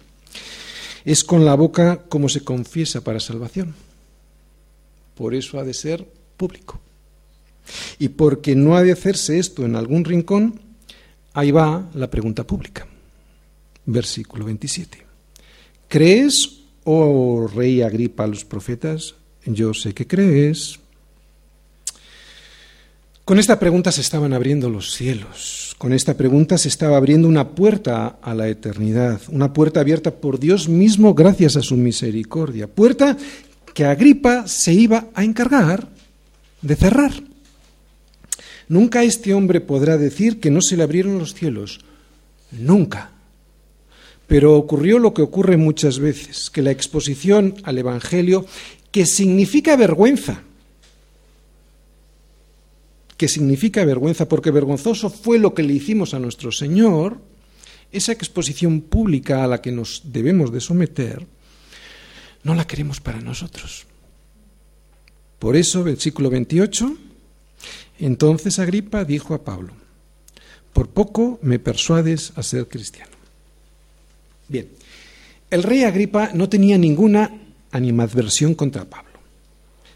es con la boca como se confiesa para salvación. Por eso ha de ser público. Y porque no ha de hacerse esto en algún rincón, ahí va la pregunta pública. Versículo 27. ¿Crees, oh rey Agripa, a los profetas? Yo sé que crees. Con esta pregunta se estaban abriendo los cielos. Con esta pregunta se estaba abriendo una puerta a la eternidad, una puerta abierta por Dios mismo gracias a su misericordia, puerta que Agripa se iba a encargar de cerrar. Nunca este hombre podrá decir que no se le abrieron los cielos. Nunca. Pero ocurrió lo que ocurre muchas veces, que la exposición al Evangelio, que significa vergüenza, que significa vergüenza, porque vergonzoso fue lo que le hicimos a nuestro Señor, esa exposición pública a la que nos debemos de someter, no la queremos para nosotros. Por eso, versículo 28, entonces Agripa dijo a Pablo, por poco me persuades a ser cristiano. Bien, el rey Agripa no tenía ninguna animadversión contra Pablo.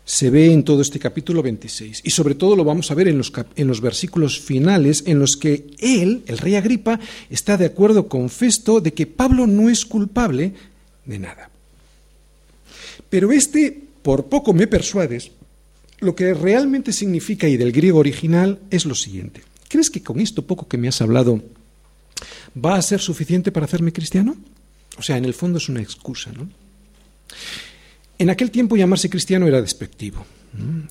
se ve en todo este capítulo 26. Y sobre todo lo vamos a ver en los, en los versículos finales en los que él, el rey Agripa, está de acuerdo con Festo de que Pablo no es culpable de nada. Pero este, por poco me persuades, lo que realmente significa y del griego original es lo siguiente. ¿Crees que con esto poco que me has hablado va a ser suficiente para hacerme cristiano? O sea, en el fondo es una excusa, ¿no? En aquel tiempo llamarse cristiano era despectivo.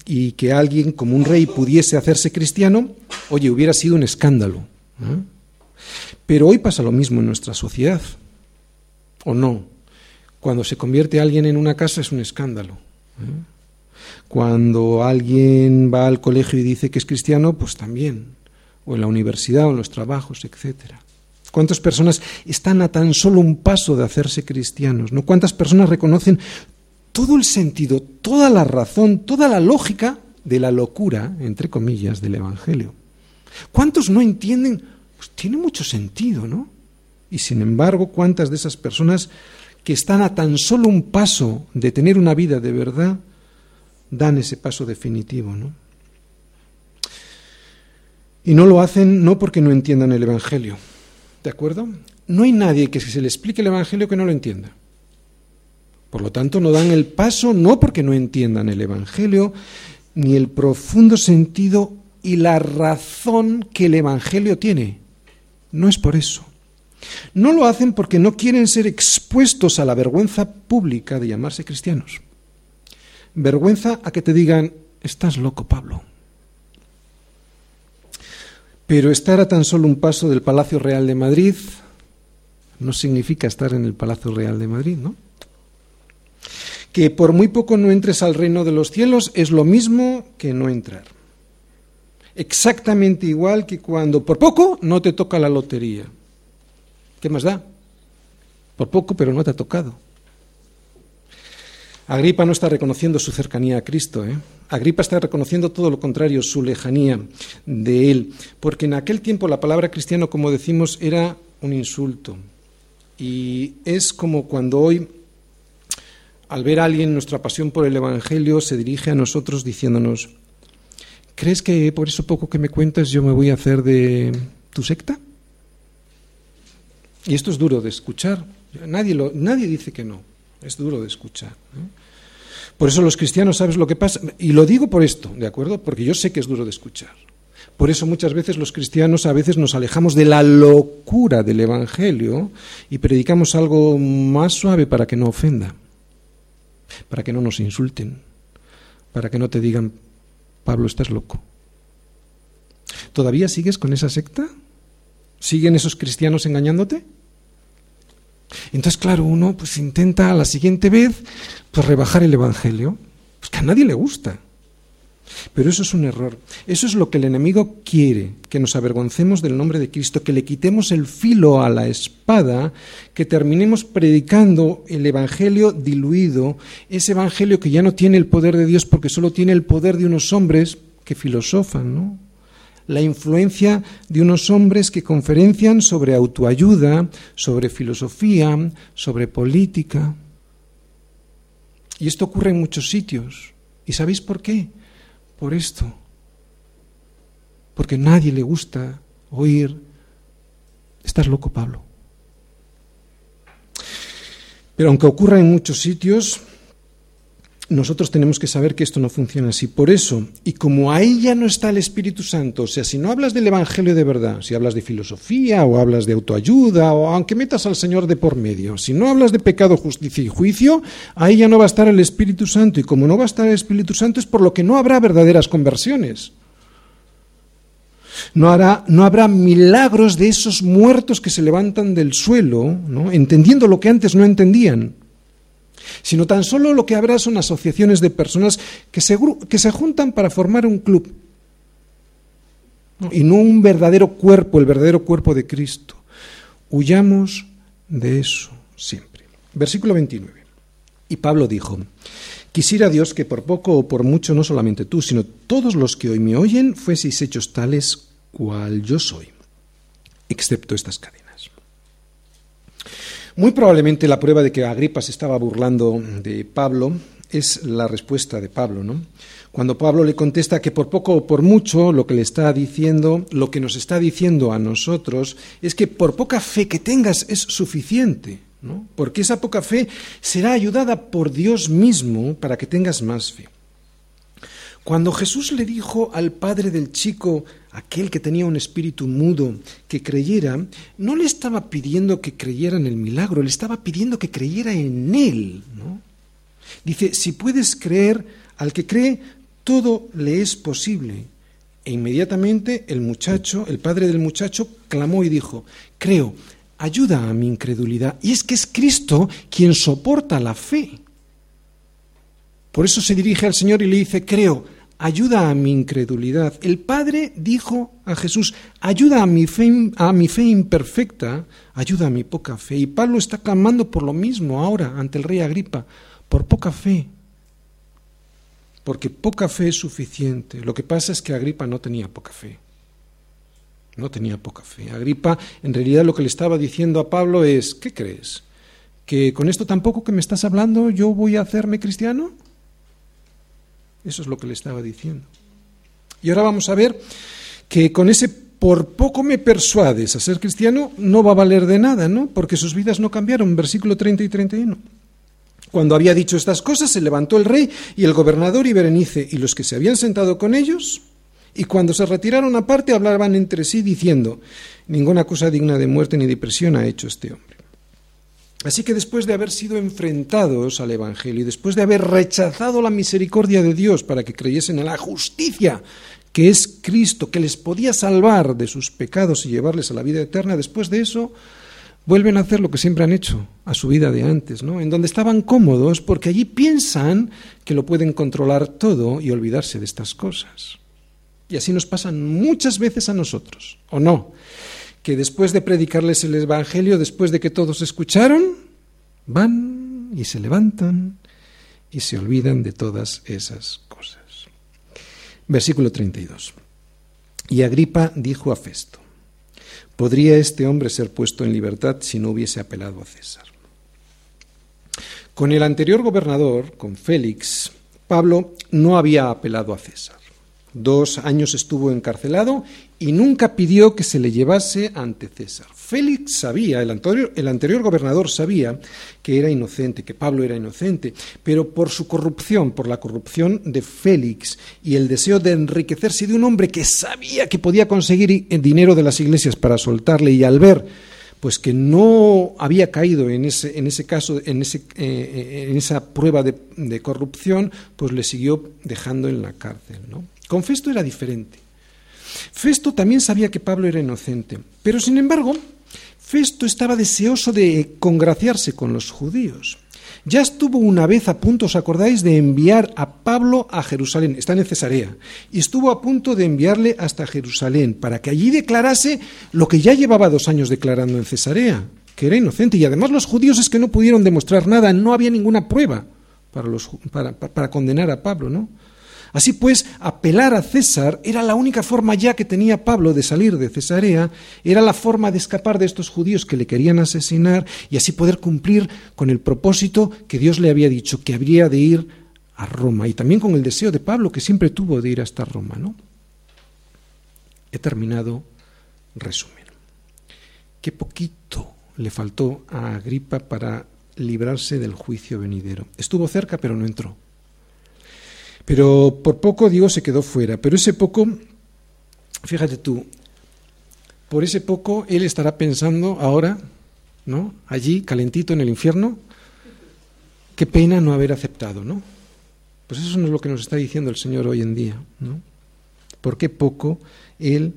Y que alguien como un rey pudiese hacerse cristiano, oye, hubiera sido un escándalo. Pero hoy pasa lo mismo en nuestra sociedad. ¿O no? Cuando se convierte alguien en una casa es un escándalo. Cuando alguien va al colegio y dice que es cristiano, pues también. O en la universidad o en los trabajos, etcétera. ¿Cuántas personas están a tan solo un paso de hacerse cristianos? ¿no? ¿Cuántas personas reconocen todo el sentido, toda la razón, toda la lógica de la locura, entre comillas, del Evangelio. ¿Cuántos no entienden? Pues tiene mucho sentido, ¿no? Y sin embargo, ¿cuántas de esas personas que están a tan solo un paso de tener una vida de verdad dan ese paso definitivo, ¿no? Y no lo hacen no porque no entiendan el Evangelio, ¿de acuerdo? No hay nadie que se le explique el Evangelio que no lo entienda. Por lo tanto, no dan el paso no porque no entiendan el Evangelio, ni el profundo sentido y la razón que el Evangelio tiene. No es por eso. No lo hacen porque no quieren ser expuestos a la vergüenza pública de llamarse cristianos. Vergüenza a que te digan, estás loco, Pablo. Pero estar a tan solo un paso del Palacio Real de Madrid no significa estar en el Palacio Real de Madrid, ¿no? que por muy poco no entres al reino de los cielos es lo mismo que no entrar. Exactamente igual que cuando por poco no te toca la lotería. ¿Qué más da? Por poco, pero no te ha tocado. Agripa no está reconociendo su cercanía a Cristo. ¿eh? Agripa está reconociendo todo lo contrario, su lejanía de Él. Porque en aquel tiempo la palabra cristiano, como decimos, era un insulto. Y es como cuando hoy al ver a alguien nuestra pasión por el Evangelio, se dirige a nosotros diciéndonos, ¿crees que por eso poco que me cuentas yo me voy a hacer de tu secta? Y esto es duro de escuchar. Nadie, lo, nadie dice que no. Es duro de escuchar. Por eso los cristianos, ¿sabes lo que pasa? Y lo digo por esto, ¿de acuerdo? Porque yo sé que es duro de escuchar. Por eso muchas veces los cristianos a veces nos alejamos de la locura del Evangelio y predicamos algo más suave para que no ofenda para que no nos insulten, para que no te digan, Pablo, estás loco. ¿Todavía sigues con esa secta? ¿Siguen esos cristianos engañándote? Entonces, claro, uno pues intenta la siguiente vez pues rebajar el evangelio, pues que a nadie le gusta. Pero eso es un error. Eso es lo que el enemigo quiere, que nos avergoncemos del nombre de Cristo, que le quitemos el filo a la espada, que terminemos predicando el Evangelio diluido, ese Evangelio que ya no tiene el poder de Dios porque solo tiene el poder de unos hombres que filosofan, ¿no? La influencia de unos hombres que conferencian sobre autoayuda, sobre filosofía, sobre política. Y esto ocurre en muchos sitios. ¿Y sabéis por qué? por esto. Porque a nadie le gusta oír, estás loco, Pablo. Pero aunque ocurra en muchos sitios, nosotros tenemos que saber que esto no funciona así. Por eso, y como ahí ya no está el Espíritu Santo, o sea, si no hablas del Evangelio de verdad, si hablas de filosofía o hablas de autoayuda, o aunque metas al Señor de por medio, si no hablas de pecado, justicia y juicio, ahí ya no va a estar el Espíritu Santo. Y como no va a estar el Espíritu Santo es por lo que no habrá verdaderas conversiones. No, no habrá milagros de esos muertos que se levantan del suelo, ¿no? entendiendo lo que antes no entendían sino tan solo lo que habrá son asociaciones de personas que se, que se juntan para formar un club y no un verdadero cuerpo, el verdadero cuerpo de Cristo. Huyamos de eso siempre. Versículo 29. Y Pablo dijo, quisiera Dios que por poco o por mucho, no solamente tú, sino todos los que hoy me oyen, fueseis hechos tales cual yo soy, excepto estas cadenas. Muy probablemente la prueba de que Agripa se estaba burlando de Pablo es la respuesta de Pablo, ¿no? Cuando Pablo le contesta que por poco o por mucho lo que le está diciendo, lo que nos está diciendo a nosotros es que por poca fe que tengas es suficiente, ¿no? Porque esa poca fe será ayudada por Dios mismo para que tengas más fe. Cuando Jesús le dijo al padre del chico, aquel que tenía un espíritu mudo, que creyera, no le estaba pidiendo que creyera en el milagro, le estaba pidiendo que creyera en él. ¿no? Dice, si puedes creer, al que cree, todo le es posible. E inmediatamente el muchacho, el padre del muchacho, clamó y dijo, creo, ayuda a mi incredulidad. Y es que es Cristo quien soporta la fe. Por eso se dirige al Señor y le dice, creo, ayuda a mi incredulidad. El Padre dijo a Jesús, ayuda a mi fe, a mi fe imperfecta, ayuda a mi poca fe. Y Pablo está clamando por lo mismo ahora ante el rey Agripa, por poca fe. Porque poca fe es suficiente. Lo que pasa es que Agripa no tenía poca fe. No tenía poca fe. Agripa, en realidad, lo que le estaba diciendo a Pablo es, ¿qué crees? ¿Que con esto tampoco que me estás hablando yo voy a hacerme cristiano? Eso es lo que le estaba diciendo. Y ahora vamos a ver que con ese por poco me persuades a ser cristiano no va a valer de nada, ¿no? Porque sus vidas no cambiaron. Versículo 30 y 31. Cuando había dicho estas cosas, se levantó el rey y el gobernador y Berenice y los que se habían sentado con ellos, y cuando se retiraron aparte hablaban entre sí diciendo, ninguna cosa digna de muerte ni de prisión ha hecho este hombre. Así que después de haber sido enfrentados al Evangelio y después de haber rechazado la misericordia de Dios para que creyesen en la justicia que es Cristo, que les podía salvar de sus pecados y llevarles a la vida eterna, después de eso vuelven a hacer lo que siempre han hecho, a su vida de antes, ¿no? En donde estaban cómodos porque allí piensan que lo pueden controlar todo y olvidarse de estas cosas. Y así nos pasan muchas veces a nosotros, ¿o no? Que después de predicarles el Evangelio, después de que todos escucharon, van y se levantan y se olvidan de todas esas cosas. Versículo 32. Y Agripa dijo a Festo, ¿podría este hombre ser puesto en libertad si no hubiese apelado a César? Con el anterior gobernador, con Félix, Pablo no había apelado a César. Dos años estuvo encarcelado y nunca pidió que se le llevase ante César. Félix sabía, el anterior, el anterior, gobernador sabía que era inocente, que Pablo era inocente, pero por su corrupción, por la corrupción de Félix y el deseo de enriquecerse de un hombre que sabía que podía conseguir dinero de las iglesias para soltarle y al ver pues que no había caído en ese, en ese caso, en, ese, eh, en esa prueba de, de, corrupción, pues le siguió dejando en la cárcel. ¿no? Con Festo era diferente. Festo también sabía que Pablo era inocente, pero sin embargo, Festo estaba deseoso de congraciarse con los judíos. Ya estuvo una vez a punto, ¿os acordáis?, de enviar a Pablo a Jerusalén, está en Cesarea, y estuvo a punto de enviarle hasta Jerusalén para que allí declarase lo que ya llevaba dos años declarando en Cesarea, que era inocente. Y además los judíos es que no pudieron demostrar nada, no había ninguna prueba para, los, para, para condenar a Pablo, ¿no? Así pues, apelar a César era la única forma ya que tenía Pablo de salir de Cesarea, era la forma de escapar de estos judíos que le querían asesinar y así poder cumplir con el propósito que Dios le había dicho, que habría de ir a Roma y también con el deseo de Pablo que siempre tuvo de ir hasta Roma, ¿no? He terminado resumen. Qué poquito le faltó a Agripa para librarse del juicio venidero. Estuvo cerca, pero no entró. Pero por poco Dios se quedó fuera. Pero ese poco, fíjate tú, por ese poco Él estará pensando ahora, ¿no? Allí, calentito en el infierno, qué pena no haber aceptado, ¿no? Pues eso no es lo que nos está diciendo el Señor hoy en día, ¿no? Por qué poco Él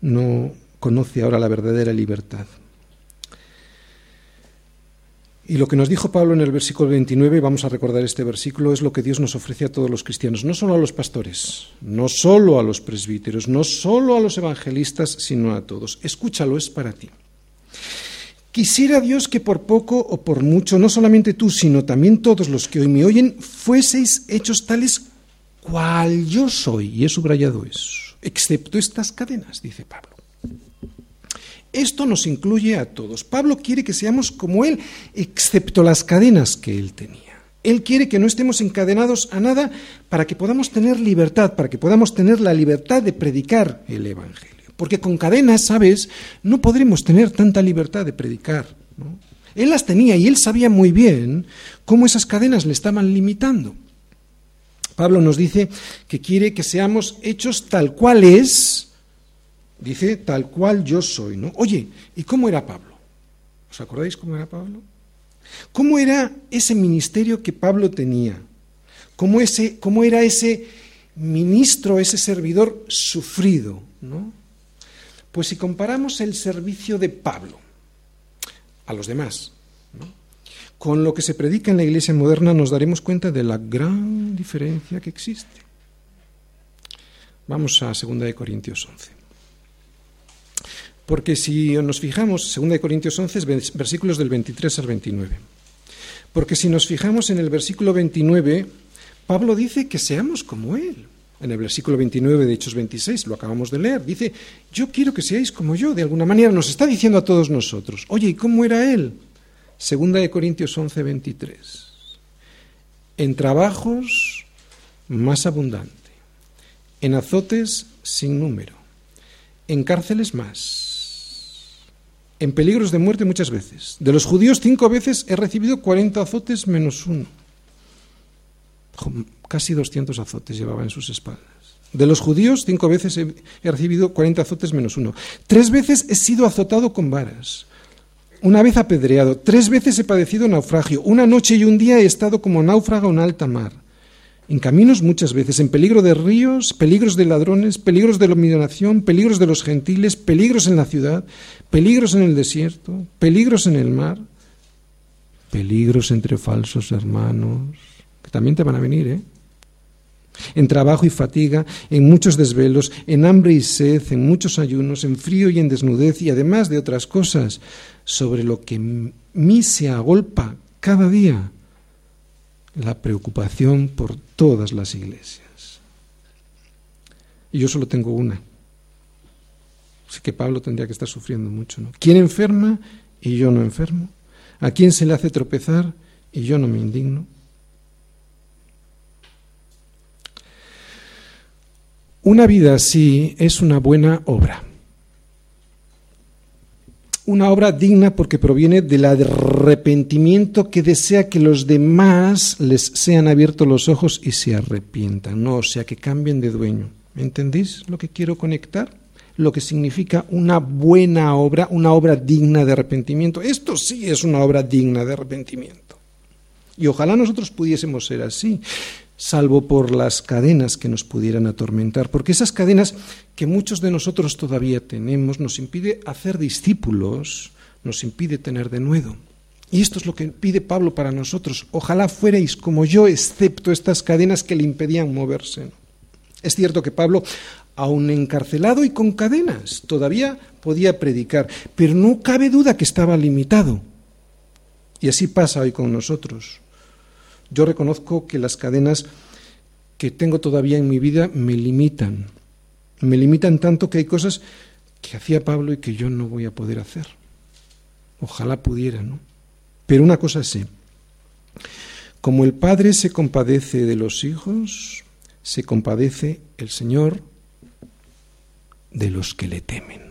no conoce ahora la verdadera libertad. Y lo que nos dijo Pablo en el versículo 29, vamos a recordar este versículo, es lo que Dios nos ofrece a todos los cristianos, no solo a los pastores, no solo a los presbíteros, no solo a los evangelistas, sino a todos. Escúchalo, es para ti. Quisiera Dios que por poco o por mucho, no solamente tú, sino también todos los que hoy me oyen, fueseis hechos tales cual yo soy, y he subrayado eso, excepto estas cadenas, dice Pablo. Esto nos incluye a todos. Pablo quiere que seamos como Él, excepto las cadenas que Él tenía. Él quiere que no estemos encadenados a nada para que podamos tener libertad, para que podamos tener la libertad de predicar el Evangelio. Porque con cadenas, ¿sabes? No podremos tener tanta libertad de predicar. Él las tenía y él sabía muy bien cómo esas cadenas le estaban limitando. Pablo nos dice que quiere que seamos hechos tal cual es, dice tal cual yo soy, ¿no? Oye, ¿y cómo era Pablo? ¿Os acordáis cómo era Pablo? ¿Cómo era ese ministerio que Pablo tenía? ¿Cómo, ese, cómo era ese ministro, ese servidor sufrido? ¿no? Pues si comparamos el servicio de Pablo a los demás, con lo que se predica en la iglesia moderna, nos daremos cuenta de la gran diferencia que existe. Vamos a 2 Corintios 11. Porque si nos fijamos, 2 Corintios 11, versículos del 23 al 29. Porque si nos fijamos en el versículo 29, Pablo dice que seamos como Él. En el versículo 29 de Hechos 26, lo acabamos de leer, dice, yo quiero que seáis como yo, de alguna manera nos está diciendo a todos nosotros. Oye, ¿y cómo era Él? Segunda de Corintios 11, 23. En trabajos más abundante, en azotes sin número, en cárceles más en peligros de muerte muchas veces. De los judíos cinco veces he recibido 40 azotes menos uno. Casi 200 azotes llevaba en sus espaldas. De los judíos cinco veces he, recibido 40 azotes menos uno. Tres veces he sido azotado con varas. Una vez apedreado. Tres veces he padecido naufragio. Una noche y un día he estado como náufrago en alta mar en caminos muchas veces, en peligro de ríos, peligros de ladrones, peligros de dominación, peligros de los gentiles, peligros en la ciudad, peligros en el desierto, peligros en el mar, peligros entre falsos hermanos, que también te van a venir, ¿eh? En trabajo y fatiga, en muchos desvelos, en hambre y sed, en muchos ayunos, en frío y en desnudez, y además de otras cosas, sobre lo que mí se agolpa cada día la preocupación por todas las iglesias. Y yo solo tengo una. Así que Pablo tendría que estar sufriendo mucho. ¿no? ¿Quién enferma y yo no enfermo? ¿A quién se le hace tropezar y yo no me indigno? Una vida así es una buena obra una obra digna porque proviene del arrepentimiento que desea que los demás les sean abiertos los ojos y se arrepientan, no, o sea, que cambien de dueño. ¿Entendéis lo que quiero conectar? Lo que significa una buena obra, una obra digna de arrepentimiento. Esto sí es una obra digna de arrepentimiento. Y ojalá nosotros pudiésemos ser así salvo por las cadenas que nos pudieran atormentar, porque esas cadenas que muchos de nosotros todavía tenemos nos impide hacer discípulos, nos impide tener de nuevo. Y esto es lo que pide Pablo para nosotros. Ojalá fuerais como yo, excepto estas cadenas que le impedían moverse. Es cierto que Pablo, aun encarcelado y con cadenas, todavía podía predicar, pero no cabe duda que estaba limitado. Y así pasa hoy con nosotros. Yo reconozco que las cadenas que tengo todavía en mi vida me limitan. Me limitan tanto que hay cosas que hacía Pablo y que yo no voy a poder hacer. Ojalá pudiera, ¿no? Pero una cosa sé. Como el Padre se compadece de los hijos, se compadece el Señor de los que le temen.